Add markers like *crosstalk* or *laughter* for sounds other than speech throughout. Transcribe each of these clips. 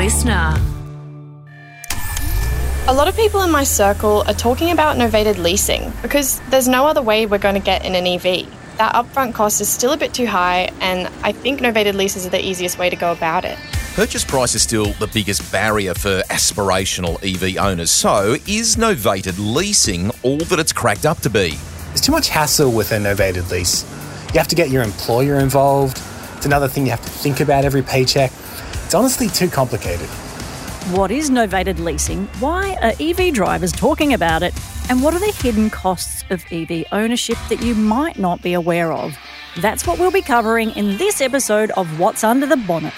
listener. A lot of people in my circle are talking about novated leasing because there's no other way we're going to get in an EV. That upfront cost is still a bit too high, and I think novated leases are the easiest way to go about it. Purchase price is still the biggest barrier for aspirational EV owners. So, is novated leasing all that it's cracked up to be? There's too much hassle with a novated lease. You have to get your employer involved. It's another thing you have to think about every paycheck. It's honestly too complicated. What is novated leasing? Why are EV drivers talking about it? And what are the hidden costs of EV ownership that you might not be aware of? That's what we'll be covering in this episode of What's Under the Bonnet.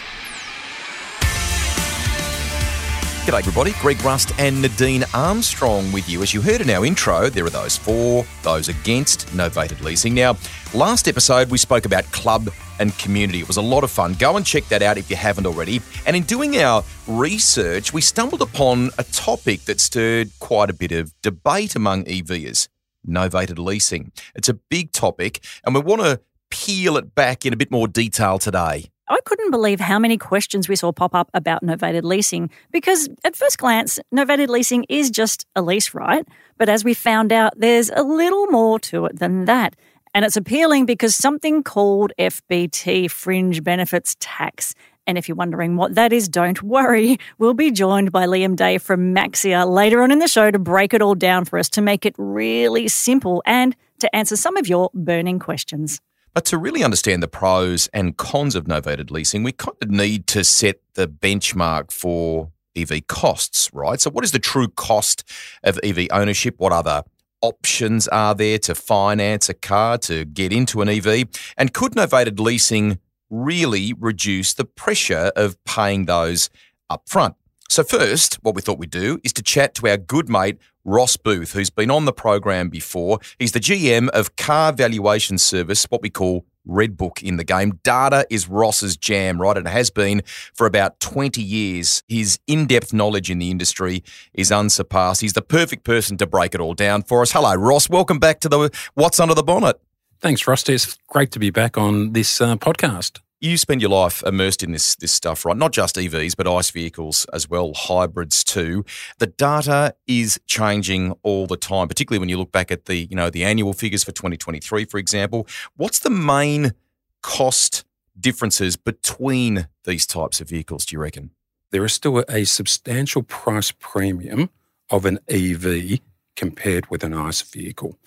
G'day, everybody. Greg Rust and Nadine Armstrong with you. As you heard in our intro, there are those for, those against novated leasing. Now, last episode we spoke about club and community. It was a lot of fun. Go and check that out if you haven't already. And in doing our research, we stumbled upon a topic that stirred quite a bit of debate among EVers novated leasing. It's a big topic, and we want to peel it back in a bit more detail today. I couldn't believe how many questions we saw pop up about novated leasing because, at first glance, novated leasing is just a lease, right? But as we found out, there's a little more to it than that. And it's appealing because something called FBT, Fringe Benefits Tax. And if you're wondering what that is, don't worry. We'll be joined by Liam Day from Maxxia later on in the show to break it all down for us to make it really simple and to answer some of your burning questions. But to really understand the pros and cons of novated leasing, we kind of need to set the benchmark for EV costs, right? So, what is the true cost of EV ownership? What other options are there to finance a car to get into an EV? And could novated leasing really reduce the pressure of paying those up front? So, first, what we thought we'd do is to chat to our good mate, Ross Booth, who's been on the program before. He's the GM of Car Valuation Service, what we call Redbook in the game. Data is Ross's jam, right? It has been for about 20 years. His in depth knowledge in the industry is unsurpassed. He's the perfect person to break it all down for us. Hello, Ross. Welcome back to the What's Under the Bonnet. Thanks, Rusty. It's great to be back on this uh, podcast you spend your life immersed in this this stuff, right? Not just EVs, but ICE vehicles as well, hybrids too. The data is changing all the time, particularly when you look back at the you know the annual figures for 2023, for example. What's the main cost differences between these types of vehicles? Do you reckon? There is still a substantial price premium of an EV compared with an ICE vehicle.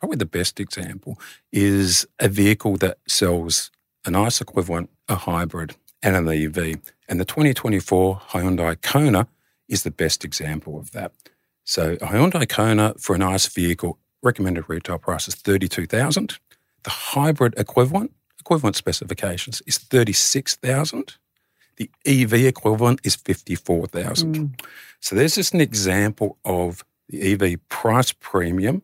Probably the best example is a vehicle that sells an ICE equivalent, a hybrid, and an EV. And the 2024 Hyundai Kona is the best example of that. So a Hyundai Kona for an ICE vehicle, recommended retail price is 32000 The hybrid equivalent, equivalent specifications, is 36000 The EV equivalent is 54000 mm. So there's just an example of the EV price premium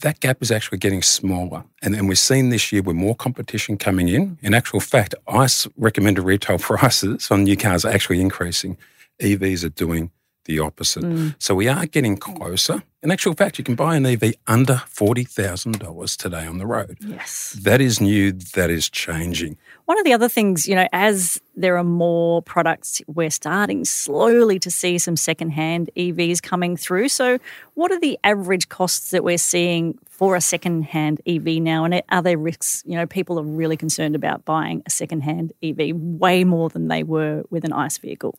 that gap is actually getting smaller. And, and we've seen this year with more competition coming in. In actual fact, ICE recommended retail *laughs* prices on new cars are actually increasing. EVs are doing the opposite. Mm. So we are getting closer. In actual fact, you can buy an EV under $40,000 today on the road. Yes. That is new, that is changing. One of the other things, you know, as there are more products, we're starting slowly to see some secondhand EVs coming through. So, what are the average costs that we're seeing for a secondhand EV now? And are there risks? You know, people are really concerned about buying a secondhand EV way more than they were with an ICE vehicle.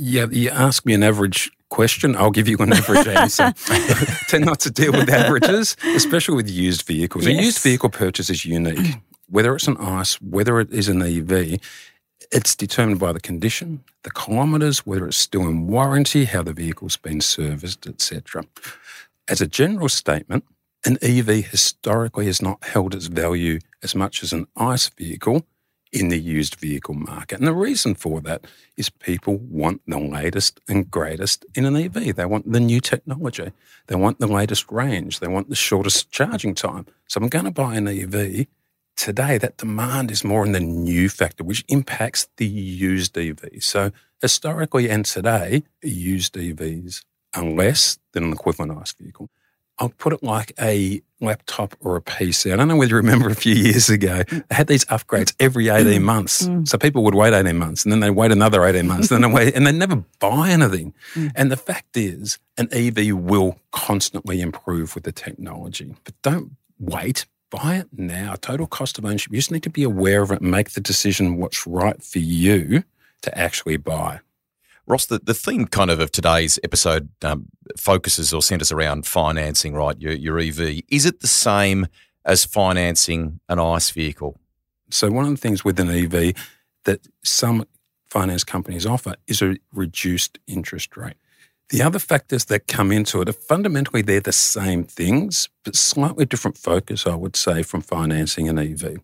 Yeah, you ask me an average question, I'll give you an average *laughs* answer. *laughs* Tend not to deal with averages, especially with used vehicles. Yes. A used vehicle purchase is unique. *clears throat* Whether it's an ICE, whether it is an EV, it's determined by the condition, the kilometres, whether it's still in warranty, how the vehicle's been serviced, etc. As a general statement, an EV historically has not held its value as much as an ICE vehicle in the used vehicle market. And the reason for that is people want the latest and greatest in an EV. They want the new technology. They want the latest range. They want the shortest charging time. So I'm going to buy an EV. Today, that demand is more in the new factor, which impacts the used EV. So historically and today, used EVs are less than an equivalent ICE vehicle. I'll put it like a laptop or a PC. I don't know whether you remember a few years ago, they had these upgrades every 18 months. Mm. So people would wait 18 months and then they wait another 18 months and then they wait and they never buy anything. Mm. And the fact is, an EV will constantly improve with the technology. But don't wait. Buy it now. Total cost of ownership. You just need to be aware of it and make the decision what's right for you to actually buy. Ross, the, the theme kind of of today's episode um, focuses or centers around financing, right? Your, your EV. Is it the same as financing an ICE vehicle? So one of the things with an EV that some finance companies offer is a reduced interest rate. The other factors that come into it are fundamentally they're the same things, but slightly different focus, I would say, from financing an EV.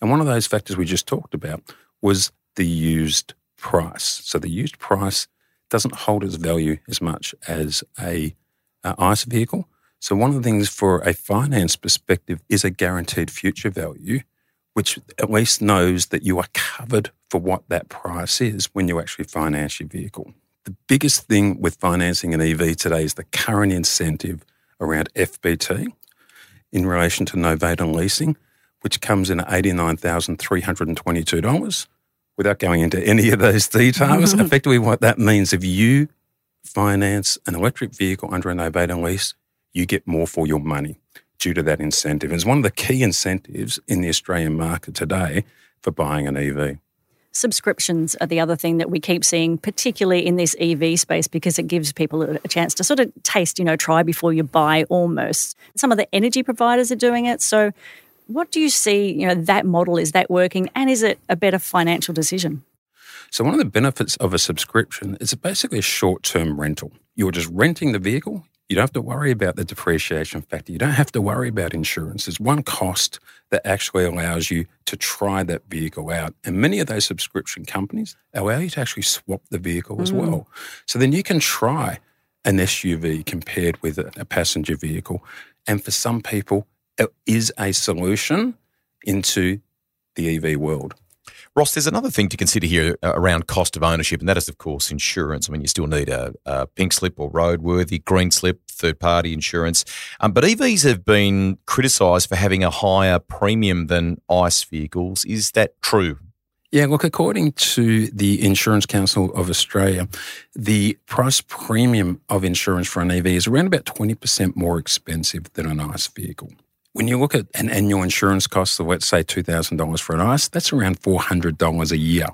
And one of those factors we just talked about was the used price. So the used price doesn't hold its value as much as a, a ICE vehicle. So one of the things for a finance perspective is a guaranteed future value, which at least knows that you are covered for what that price is when you actually finance your vehicle. The biggest thing with financing an EV today is the current incentive around FBT in relation to novated leasing, which comes in at $89,322. Without going into any of those details, mm-hmm. effectively what that means if you finance an electric vehicle under a novated lease, you get more for your money due to that incentive. It's one of the key incentives in the Australian market today for buying an EV. Subscriptions are the other thing that we keep seeing, particularly in this EV space, because it gives people a a chance to sort of taste, you know, try before you buy almost. Some of the energy providers are doing it. So, what do you see, you know, that model? Is that working? And is it a better financial decision? So one of the benefits of a subscription is basically a short-term rental. You're just renting the vehicle. You don't have to worry about the depreciation factor. You don't have to worry about insurance. There's one cost that actually allows you to try that vehicle out. And many of those subscription companies allow you to actually swap the vehicle as mm. well. So then you can try an SUV compared with a, passenger vehicle. And for some people, is a solution into the EV world. Ross, there's another thing to consider here uh, around cost of ownership, and that is, of course, insurance. I mean, you still need a, a pink slip or roadworthy, green slip, third party insurance. Um, but EVs have been criticised for having a higher premium than ICE vehicles. Is that true? Yeah, look, according to the Insurance Council of Australia, the price premium of insurance for an EV is around about 20% more expensive than an ICE vehicle. When you look at an annual insurance cost of, let's say, $2,000 for an ICE, that's around $400 a year.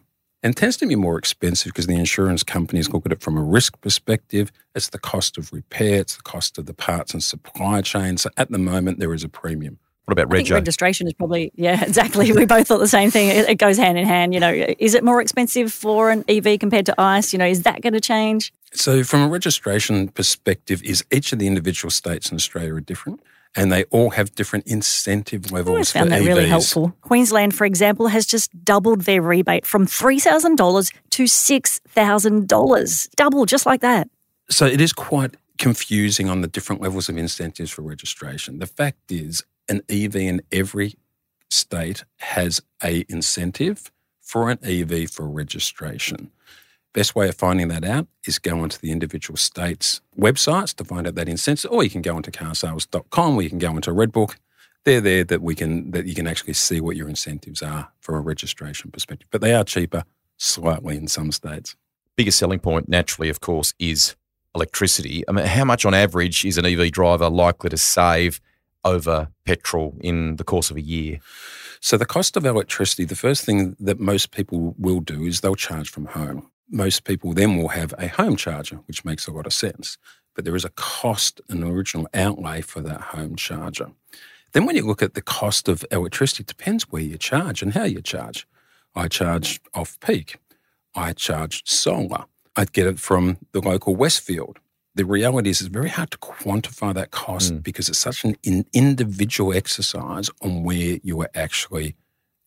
And it tends to be more expensive because the insurance companies look at it from a risk perspective. It's the cost of repair, it's the cost of the parts and supply chain. So at the moment, there is a premium. What about I think registration is probably, yeah, *laughs* exactly. We both thought the same thing. It, it goes hand in hand. You know, is it more expensive for an EV compared to ICE? You know, is that going to change? So, from a registration perspective, is each of the individual states in Australia are different, and they all have different incentive I levels for found that really EVs. helpful. Queensland, for example, has just doubled their rebate from $3,000 to $6,000. Double, just like that. So it is quite confusing on the different levels of incentives for registration. The fact is, an EV in every state has a incentive for an EV for registration. Best way of finding that out is go onto the individual states' websites to find out that incentive, or you can go onto carsales.com, or you can go onto Redbook. They're there that we can that you can actually see what your incentives are from a registration perspective. But they are cheaper slightly in some states. Biggest selling point, naturally, of course, is electricity. I mean, how much on average is an EV driver likely to save over petrol in the course of a year? So the cost of electricity, the first thing that most people will do is they'll charge from home. Most people then will have a home charger, which makes a lot of sense. But there is a cost, an original outlay for that home charger. Then when you look at the cost of electricity, it depends where you charge and how you charge. I charge off peak. I charge solar. I'd get it from the local Westfield. The reality is it's very hard to quantify that cost mm. because it's such an in individual exercise on where you are actually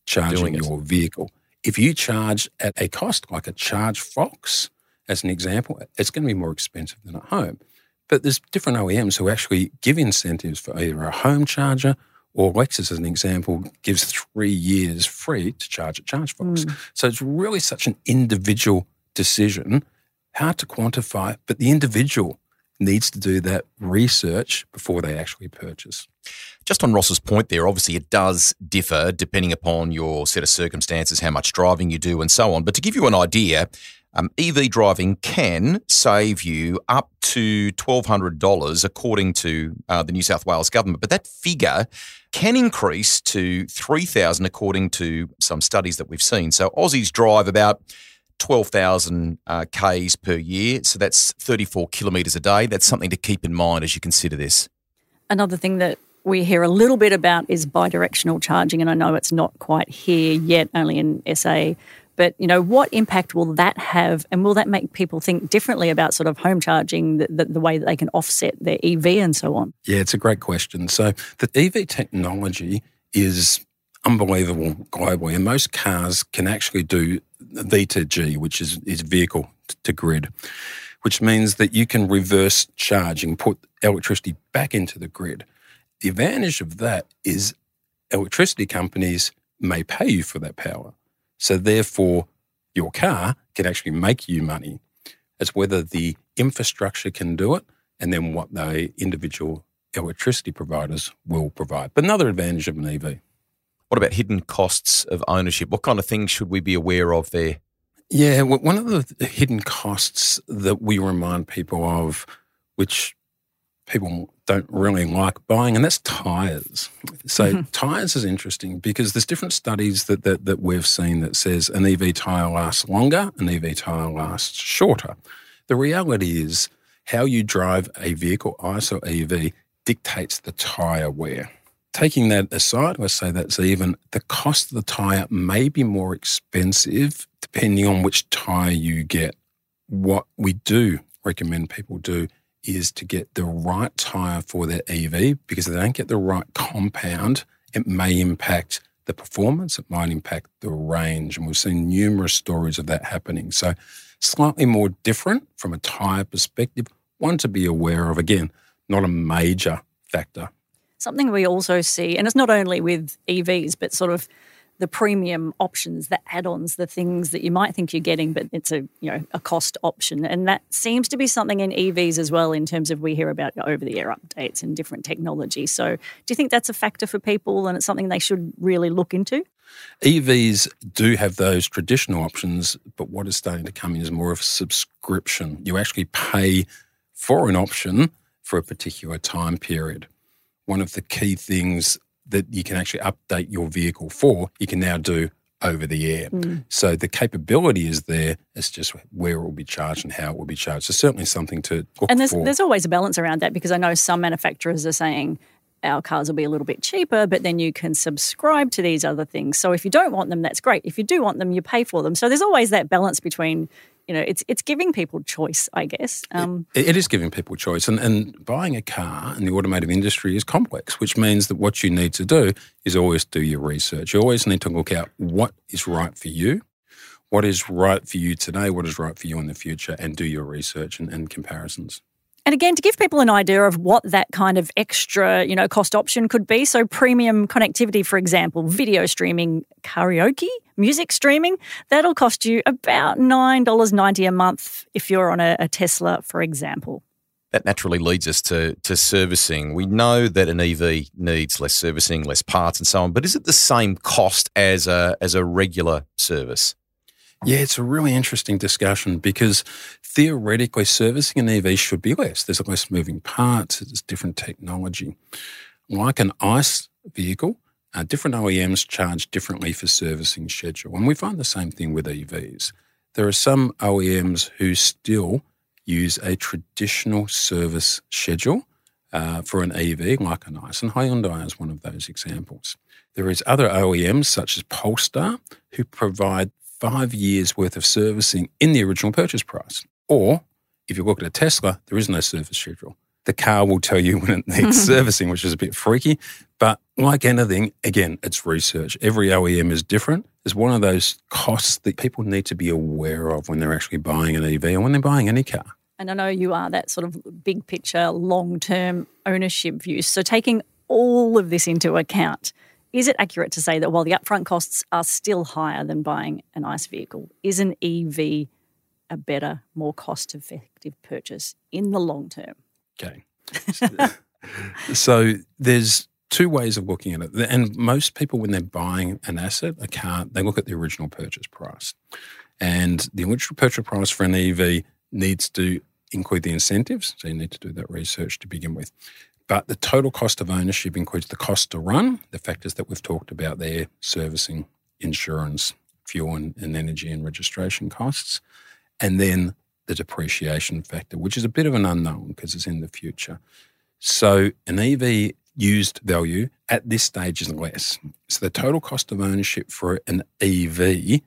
charging your vehicle. If you charge at a cost like a Charge Fox, as an example, it's going to be more expensive than at home. But there's different OEMs who actually give incentives for either a home charger or Lexus, as an example, gives three years free to charge at Charge ChargeFox. Hmm. So it's really such an individual decision, hard to quantify, but the individual needs to do that research before they actually purchase. Just on Ross's point there, obviously it does differ depending upon your set of circumstances, how much driving you do, and so on. But to give you an idea, um, EV driving can save you up to $1,200 according to uh, the New South Wales government. But that figure can increase to 3000 according to some studies that we've seen. So Aussies drive about 12,000 uh, Ks per year. So that's 34 kilometres a day. That's something to keep in mind as you consider this. Another thing that we hear a little bit about is bidirectional charging, and I know it's not quite here yet, only in SA. But you know, what impact will that have, and will that make people think differently about sort of home charging, the, the, the way that they can offset their EV and so on? Yeah, it's a great question. So the EV technology is unbelievable globally, and most cars can actually do V to G, which is, is vehicle to grid, which means that you can reverse charge and put electricity back into the grid. The advantage of that is electricity companies may pay you for that power. So therefore, your car can actually make you money. It's whether the infrastructure can do it and then what the individual electricity providers will provide. But another advantage of an EV. What about hidden costs of ownership? What kind of things should we be aware of there? Yeah, one of the hidden costs that we remind people of, which people don't really like buying, and that's tires. So mm-hmm. tires is interesting because there's different studies that, that that we've seen that says an EV tire lasts longer, an EV tire lasts shorter. The reality is how you drive a vehicle, ICE or EV, dictates the tire wear. Taking that aside, let's say that's even, the cost of the tire may be more expensive depending on which tire you get. What we do recommend people do is to get the right tire for their EV because if they don't get the right compound, it may impact the performance, it might impact the range. And we've seen numerous stories of that happening. So, slightly more different from a tire perspective, one to be aware of. Again, not a major factor. Something we also see, and it's not only with EVs, but sort of the premium options, the add-ons, the things that you might think you're getting, but it's a you know a cost option, and that seems to be something in EVs as well. In terms of we hear about over-the-air updates and different technology. So, do you think that's a factor for people, and it's something they should really look into? EVs do have those traditional options, but what is starting to come in is more of a subscription. You actually pay for an option for a particular time period. One of the key things that you can actually update your vehicle for, you can now do over the air. Mm. So the capability is there. It's just where it will be charged and how it will be charged. So certainly something to look and there's, for. there's always a balance around that because I know some manufacturers are saying our cars will be a little bit cheaper, but then you can subscribe to these other things. So if you don't want them, that's great. If you do want them, you pay for them. So there's always that balance between you know, it's it's giving people choice, I guess. Um, it, it is giving people choice, and and buying a car in the automotive industry is complex, which means that what you need to do is always do your research. You always need to look out what is right for you, what is right for you today, what is right for you in the future, and do your research and, and comparisons. And again, to give people an idea of what that kind of extra, you know, cost option could be. So premium connectivity, for example, video streaming, karaoke, music streaming, that'll cost you about $9.90 a month if you're on a, a Tesla, for example. That naturally leads us to, to servicing. We know that an EV needs less servicing, less parts, and so on. But is it the same cost as a as a regular service? Yeah, it's a really interesting discussion because theoretically, servicing an EV should be less. There's less moving parts, there's different technology. Like an ICE vehicle, uh, different OEMs charge differently for servicing schedule. And we find the same thing with EVs. There are some OEMs who still use a traditional service schedule uh, for an EV, like an ICE, and Hyundai is one of those examples. There is other OEMs such as Polestar who provide five years worth of servicing in the original purchase price. Or if you look at a Tesla, there is no service schedule. The car will tell you *laughs* when it needs *laughs* servicing, which is a bit freaky. But like anything, again, it's research. Every OEM is different. It's one of those costs that people need to be aware of when they're actually buying an EV or when they're buying any car. And I know you are that sort of big picture, long term ownership view. So taking all of this into account, is it accurate to say that while the upfront costs are still higher than buying an ICE vehicle, is an EV a better, more cost effective purchase in the long term? Okay. *laughs* so there's two ways of looking at it. And most people, when they're buying an asset, a car, they look at the original purchase price. And the original purchase price for an EV needs to include the incentives. So you need to do that research to begin with. But the total cost of ownership includes the cost to run, the factors that we've talked about there servicing, insurance, fuel and, and energy and registration costs, and then the depreciation factor, which is a bit of an unknown because it's in the future. So an EV used value at this stage is less. So the total cost of ownership for an EV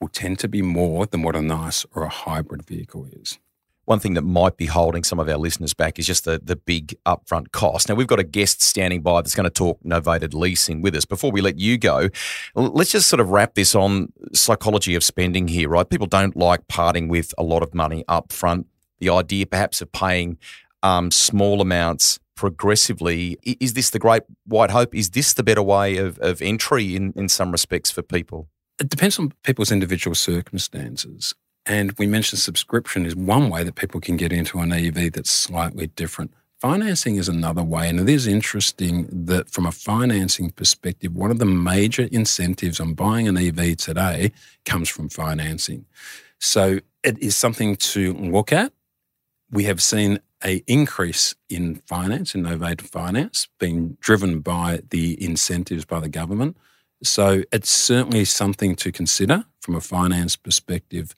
will tend to be more than what an ICE or a hybrid vehicle is. One thing that might be holding some of our listeners back is just the, the big upfront cost. Now, we've got a guest standing by that's going to talk novated leasing with us. Before we let you go, let's just sort of wrap this on psychology of spending here, right? People don't like parting with a lot of money upfront. The idea perhaps of paying um, small amounts progressively. Is this the great white hope? Is this the better way of, of entry in, in some respects for people? It depends on people's individual circumstances. And we mentioned subscription is one way that people can get into an EV that's slightly different. Financing is another way. And it is interesting that from a financing perspective, one of the major incentives on buying an EV today comes from financing. So it is something to look at. We have seen a increase in finance, in novated finance, being driven by the incentives by the government. So it's certainly something to consider from a finance perspective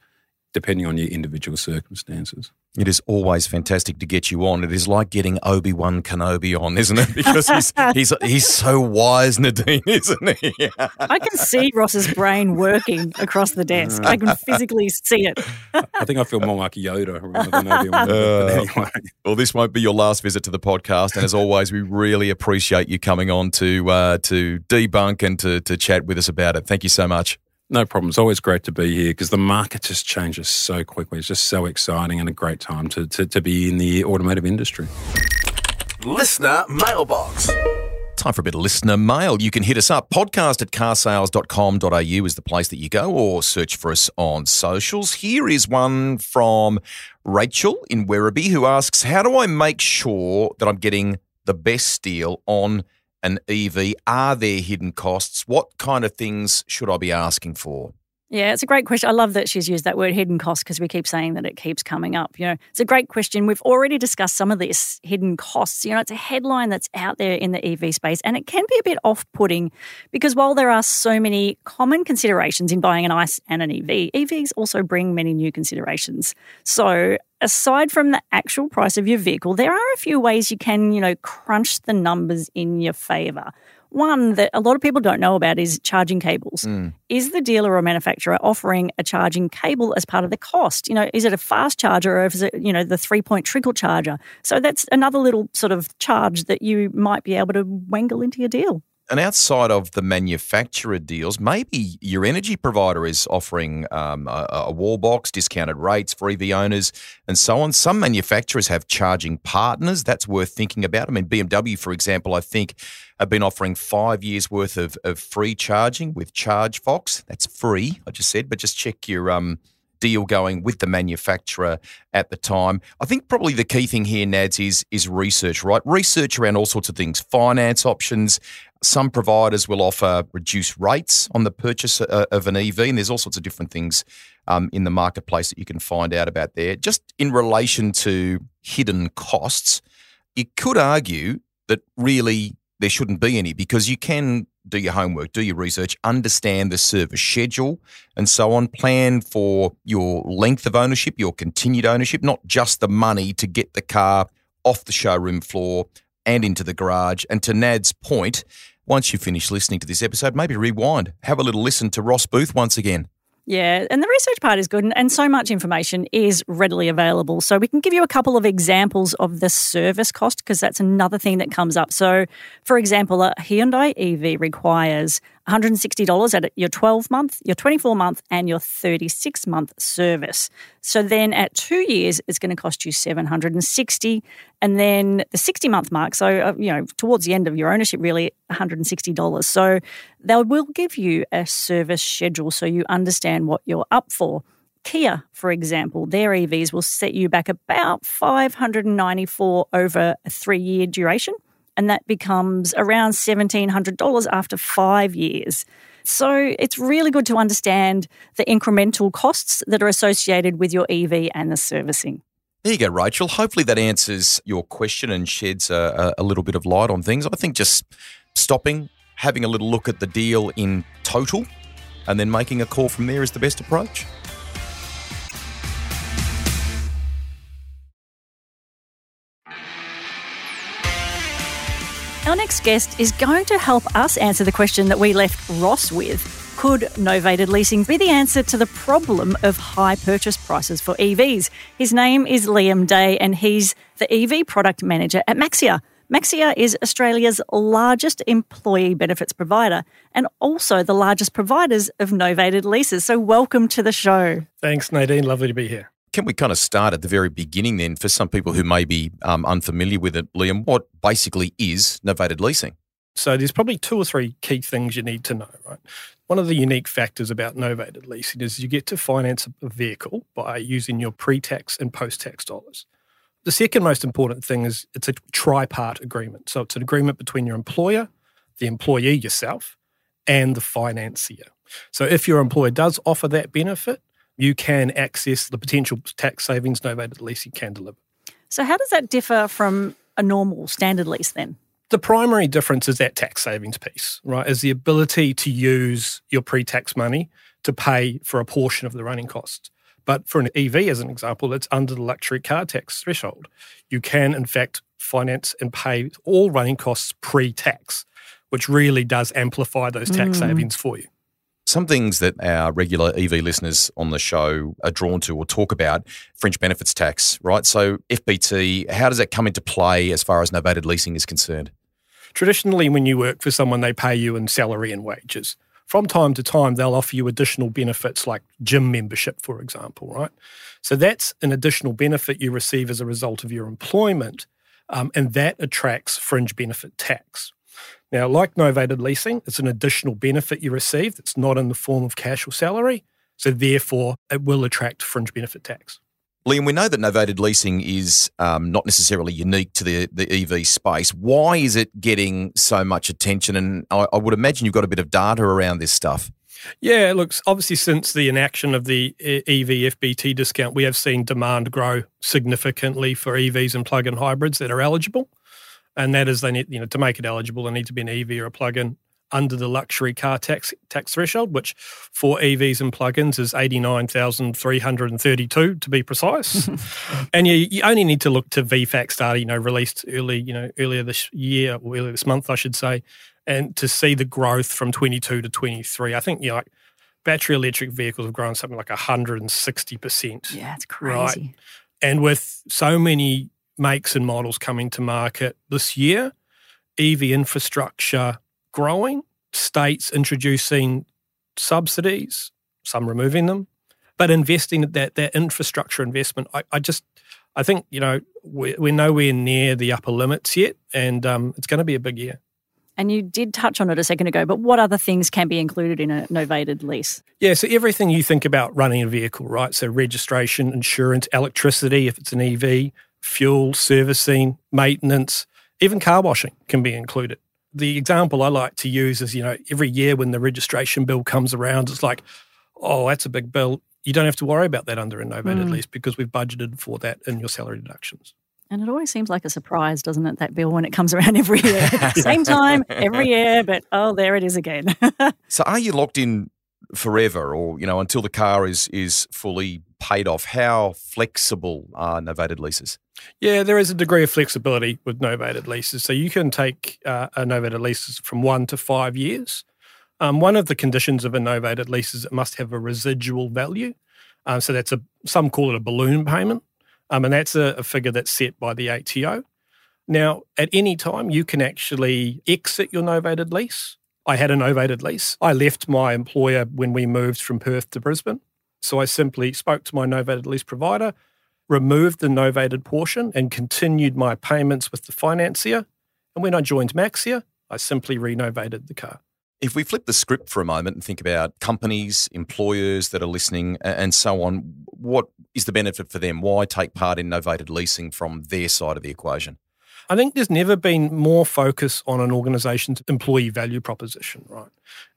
depending on your individual circumstances. It is always fantastic to get you on. It is like getting Obi Wan Kenobi on, isn't it? *laughs* Because he's he's he's so wise, Nadine, *laughs* isn't he? I can see Ross's brain working across the desk. I can physically see it. I think I feel more like Yoda rather than Obi Wan. *laughs* Uh, anyway. Well, this won't be your last visit to the podcast, and as always, we really appreciate you coming on to uh, to debunk and to to chat with us about it. Thank you so much. No problem. It's always great to be here because the market just changes so quickly. It's just so exciting and a great time to, to, to be in the automotive industry. Listener mailbox. Time for a bit of listener mail. You can hit us up. Podcast at carsales.com.au is the place that you go, or search for us on socials. Here is one from Rachel in Werribee who asks How do I make sure that I'm getting the best deal on an EV? Are there hidden costs? What kind of things should I be asking for? Yeah, it's a great question. I love that she's used that word hidden cost because we keep saying that it keeps coming up. You know, it's a great question. We've already discussed some of this hidden costs. You know, it's a headline that's out there in the EV space and it can be a bit off-putting because while there are so many common considerations in buying an ICE and an EV, EVs also bring many new considerations. So, aside from the actual price of your vehicle, there are a few ways you can, you know, crunch the numbers in your favor. One that a lot of people don't know about is charging cables. Mm. Is the dealer or manufacturer offering a charging cable as part of the cost? You know, is it a fast charger or is it, you know, the three point trickle charger? So that's another little sort of charge that you might be able to wangle into your deal and outside of the manufacturer deals, maybe your energy provider is offering um, a, a, wall box, discounted rates for EV owners, and so on. Some manufacturers have charging partners. That's worth thinking about. I mean, BMW, for example, I think have been offering five years worth of, of free charging with ChargeFox. That's free, I just said, but just check your um, deal going with the manufacturer at the time. I think probably the key thing here, Nads, is is research, right? Research around all sorts of things, finance options, some providers will offer reduced rates on the purchase uh, of an EV, and there's all sorts of different things um, in the marketplace that you can find out about there. Just in relation to hidden costs, you could argue that really there shouldn't be any because you can do your homework, do your research, understand the service schedule, and so on. Plan for your length of ownership, your continued ownership, not just the money to get the car off the showroom floor and into the garage. And to Nad's point, once you finish listening to this episode, maybe rewind, have a little listen to Ross Booth once again. Yeah, and the research part is good, and, and, so much information is readily available. So we can give you a couple of examples of the service cost because that's another thing that comes up. So, for example, a Hyundai EV requires $160 at your 12 month, your 24 month, and your 36 month service. So then at two years, it's going to cost you 760 And then the 60 month mark, so, uh, you know, towards the end of your ownership, really $160. So they will give you a service schedule so you understand what you're up for. Kia, for example, their EVs will set you back about 594 over a three year duration, and that becomes around $1,700 after five years. So it's really good to understand the incremental costs that are associated with your EV and the servicing. There you go, Rachel. Hopefully that answers your question and sheds a, a, little bit of light on things. I think just stopping, having a little look at the deal in total, and then making a call from there is the best approach. Our next guest is going to help us answer the question that we left Ross with. Could novated leasing be the answer to the problem of high purchase prices for EVs? His name is Liam Day, and he's the EV product manager at Maxxia. Maxxia is Australia's largest employee benefits provider and also the largest providers of novated leases. So, welcome to the show. Thanks, Nadine. Lovely to be here. Can we kind of start at the very beginning then for some people who may be um, unfamiliar with it, Liam? What basically is novated leasing? So there's probably two or three key things you need to know, right? One of the unique factors about novated leasing is you get to finance a vehicle by using your pre-tax and post-tax dollars. The second most important thing is it's a tripart agreement. So it's an agreement between your employer, the employee yourself, and the financier. So if your employer does offer that benefit, you can access the potential tax savings novated leasing can deliver. So, how does that differ from a normal standard lease then? The primary difference is that tax savings piece, right? Is the ability to use your pre tax money to pay for a portion of the running costs. But for an EV, as an example, it's under the luxury car tax threshold. You can, in fact, finance and pay all running costs pre tax, which really does amplify those tax mm. savings for you. Some things that our regular EV listeners on the show are drawn to or talk about fringe benefits tax, right? So, FBT, how does that come into play as far as novated leasing is concerned? Traditionally, when you work for someone, they pay you in salary and wages. From time to time, they'll offer you additional benefits like gym membership, for example, right? So, that's an additional benefit you receive as a result of your employment, um, and that attracts fringe benefit tax. Now, like novated leasing, it's an additional benefit you receive that's not in the form of cash or salary. So, therefore, it will attract fringe benefit tax. Liam, we know that novated leasing is um, not necessarily unique to the, the EV space. Why is it getting so much attention? And I, I would imagine you've got a bit of data around this stuff. Yeah, it looks obviously since the inaction of the EV FBT discount, we have seen demand grow significantly for EVs and plug-in hybrids that are eligible and that is they need you know to make it eligible they need to be an EV or a plug-in under the luxury car tax tax threshold, which for EVs and plug-ins is eighty nine thousand three hundred and thirty two to be precise. *laughs* and you, you only need to look to VFACTS data, you know, released early, you know, earlier this year or earlier this month, I should say, and to see the growth from twenty two to twenty three. I think you know, like battery electric vehicles have grown something like hundred and sixty percent. Yeah, it's crazy. Right? And with so many makes and models coming to market this year, EV infrastructure growing, states introducing subsidies, some removing them, but investing that that infrastructure investment. I, I just I think you know we're, we're, nowhere near the upper limits yet, and um, it's going to be a big year. And you did touch on it a second ago, but what other things can be included in a novated lease? Yeah, so everything you think about running a vehicle, right? So registration, insurance, electricity, if it's an EV, fuel, servicing, maintenance, even car washing can be included. The example I like to use is, you know, every year when the registration bill comes around, it's like, oh, that's a big bill. You don't have to worry about that under a novated mm. lease because we've budgeted for that in your salary deductions. And it always seems like a surprise, doesn't it, that bill when it comes *laughs* around every year? *laughs* Same time, every year, but oh, there it is again. *laughs* so are you locked in forever or, you know, until the car is is fully paid off? How flexible are novated leases? Yeah, there is a degree of flexibility with novated leases. So you can take uh, a novated lease from one to five years. Um, one of the conditions of a novated lease is it must have a residual value. Um, so that's a some call it a balloon payment, um, and that's a, a figure that's set by the ATO. Now, at any time, you can actually exit your novated lease. I had a novated lease. I left my employer when we moved from Perth to Brisbane. So I simply spoke to my novated lease provider, removed the novated portion, and continued my payments with the financier. And when I joined Maxxia, I simply renovated the car. If we flip the script for a moment and think about companies, employers that are listening, and so on, what is the benefit for them? Why take part in novated leasing from their side of the equation? I think there's never been more focus on an organisation's employee value proposition, right?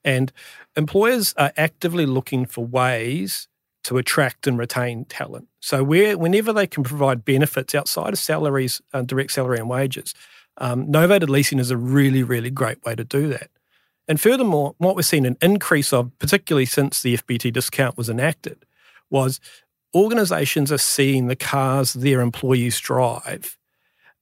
And employers are actively looking for ways to attract and retain talent. So where, whenever they can provide benefits outside of salaries, uh, direct salary and wages, um, novated leasing is a really, really great way to do that. And furthermore, what we're seeing an increase of, particularly since the FBT discount was enacted, was organisations are seeing the cars their employees drive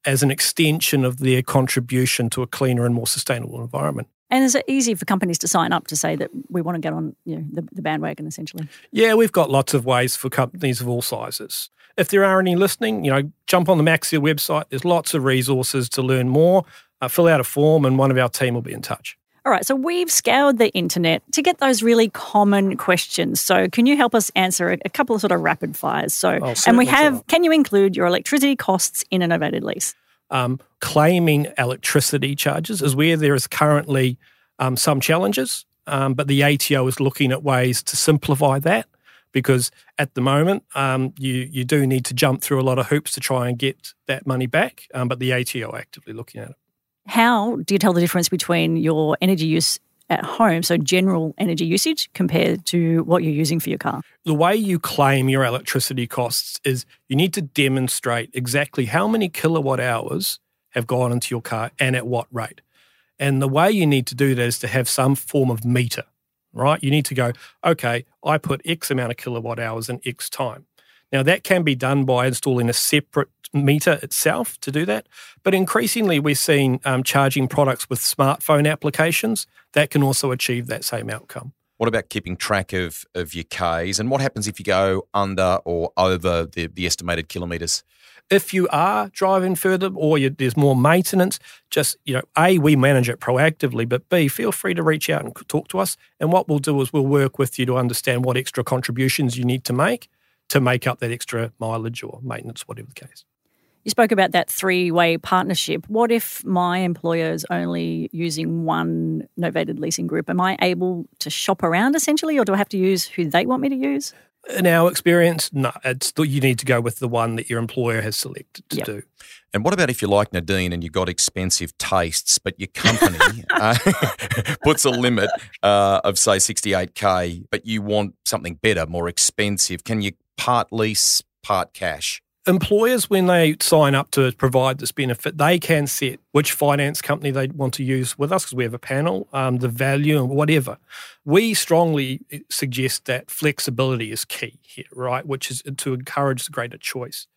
as an extension of their contribution to a cleaner and more sustainable environment. And is it easy for companies to sign up to say that we want to get on you know, the, the bandwagon essentially? Yeah, we've got lots of ways for companies of all sizes. If there are any listening, you know, jump on the Maxxia website. There's lots of resources to learn more. Uh, fill out a form, and one of our team will be in touch. All right, so we've scoured the internet to get those really common questions. So, can you help us answer a, a couple of sort of rapid fires? So, Oh, and we have, can you include your electricity costs in an novated lease? Um, claiming electricity charges is where there is currently um, some challenges, um, but the ATO is looking at ways to simplify that because at the moment um, you you do need to jump through a lot of hoops to try and get that money back, um, but the ATO are actively looking at it. How do you tell the difference between your energy use at home, so general energy usage, compared to what you're using for your car? the way you claim your electricity costs is you need to demonstrate exactly how many kilowatt hours have gone into your car and at what rate. And the way you need to do that is to have some form of meter, right? You need to go, okay, I put X amount of kilowatt hours in X time. Now, that can be done by installing a separate meter itself to do that. But increasingly, we're seeing um, charging products with smartphone applications that can also achieve that same outcome. What about keeping track of, of your Ks? And what happens if you go under or over the, the estimated kilometres? if you are driving further or you, there's more maintenance, just, you know, A, we manage it proactively, but B, feel free to reach out and talk to us. And what we'll do is we'll work with you to understand what extra contributions you need to make to make up that extra mileage or maintenance, whatever the case. You spoke about that three way partnership. What if my employer is only using one novated leasing group? Am I able to shop around essentially, or do I have to use who they want me to use? In our experience, no, it's you need to go with the one that your employer has selected to Yep. do. And what about if you're like Nadine and you've got expensive tastes, but your company *laughs* uh, *laughs* puts a limit uh, of, say, 68K, but you want something better, more expensive? Can you part lease, part cash? employers, when they sign up to provide this benefit, they can set which finance company they want to use with us because we have a panel, um, the value and whatever. We strongly suggest that flexibility is key here, right? Which is to encourage greater choice.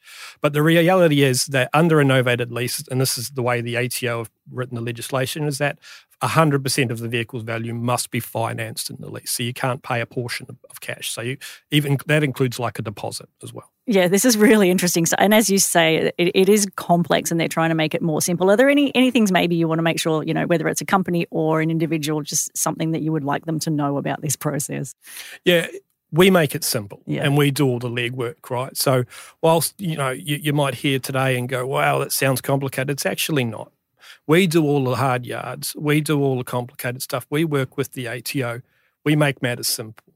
But the reality is that under a novated lease, and this is the way the ATO have written the legislation, is that 100% of the vehicle's value must be financed in the lease. So you can't pay a portion of, of cash. So you, even that includes like a deposit as well. Yeah, this is really interesting. So, and as you say, it, it is complex, and they're trying to make it more simple. Are there any any things maybe you want to make sure you know whether it's a company or an individual, just something that you would like them to know about this process? Yeah, we make it simple Yeah. and we do all the legwork, right? So, whilst you know you, you might hear today and go, "Wow, that sounds complicated," it's actually not. We do all the hard yards. We do all the complicated stuff. We work with the ATO. We make matters simple.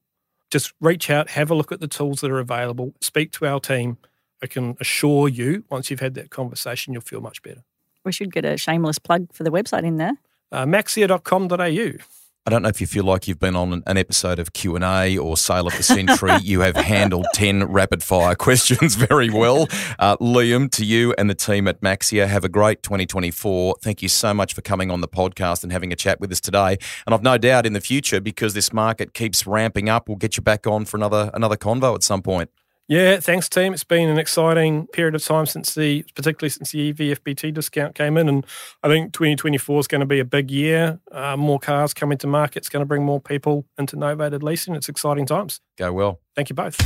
Just reach out, have a look at the tools that are available, speak to our team. I can assure you, once you've had that conversation, you'll feel much better. We should get a shameless plug for the website in there. Uh, maxxia.com.au. I don't know if you feel like you've been on an- episode of Q and A or Sale of the Century. *laughs* you have handled ten rapid fire questions very well, uh, Liam. To you and the team at Maxxia, have a great 2024. Thank you so much for coming on the podcast and having a chat with us today. And I've no doubt in the future, because this market keeps ramping up, we'll get you back on for another another convo at some point. Yeah, thanks, team. It's been an exciting period of time since the, particularly since the E EV FBT discount came in, and I think 2024 is going to be a big year. Uh, more cars coming to market. It's going to bring more people into novated leasing. It's exciting times. Go well. Thank you both.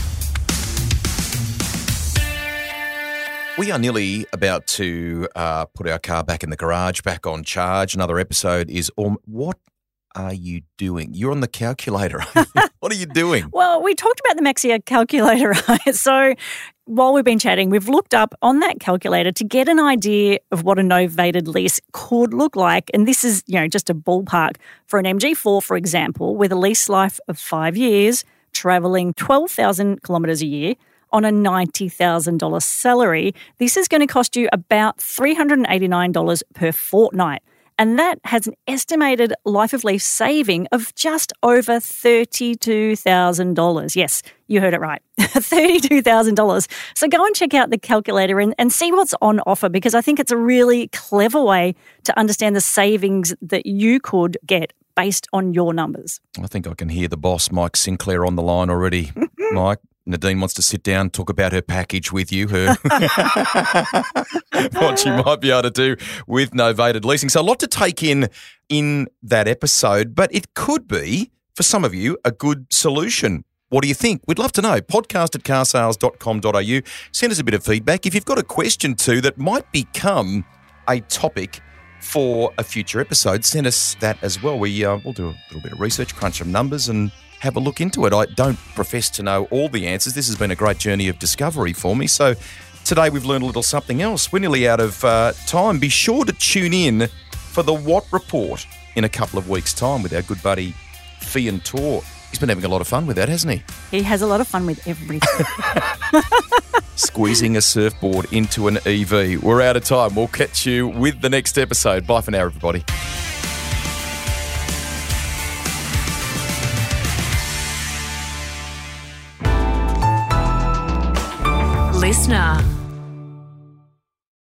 We are nearly about to uh, put our car back in the garage, back on charge. Another episode is um, what are you doing? You're on the calculator. *laughs* what are you doing? Well, we talked about the Maxxia calculator, *laughs* right? So while we've been chatting, we've looked up on that calculator to get an idea of what a novated lease could look like. And this is, you know, just a ballpark for an MG4, for example, with a lease life of five years, traveling 12,000 kilometres a year. on a $90,000 salary, this is going to cost you about $389 per fortnight. And that has an estimated life of leaf saving of just over $32,000. Yes, you heard it right. *laughs* $32,000. So go and check out the calculator and, and see what's on offer because I think it's a really clever way to understand the savings that you could get based on your numbers. I think I can hear the boss, Mike Sinclair, on the line already. *laughs* Mike, Nadine wants to sit down, talk about her package with you, her *laughs* what she *laughs* might be able to do with novated leasing. So a lot to take in in that episode, but it could be for some of you a good solution. What do you think? We'd love to know. Podcast at carsales.com.au. Send us a bit of feedback. If you've got a question too that might become a topic for a future episode, send us that as well. We uh, we'll do a little bit of research, crunch some numbers, and have a look into it. I don't profess to know all the answers. This has been a great journey of discovery for me. So today we've learned a little something else. We're nearly out of uh, time. Be sure to tune in for the What Report in a couple of weeks' time with our good buddy Feann Torr. He's been having a lot of fun with that, hasn't he? He has a lot of fun with everything. *laughs* Squeezing a surfboard into an EV. We're out of time. We'll catch you with the next episode. Bye for now, everybody. listener.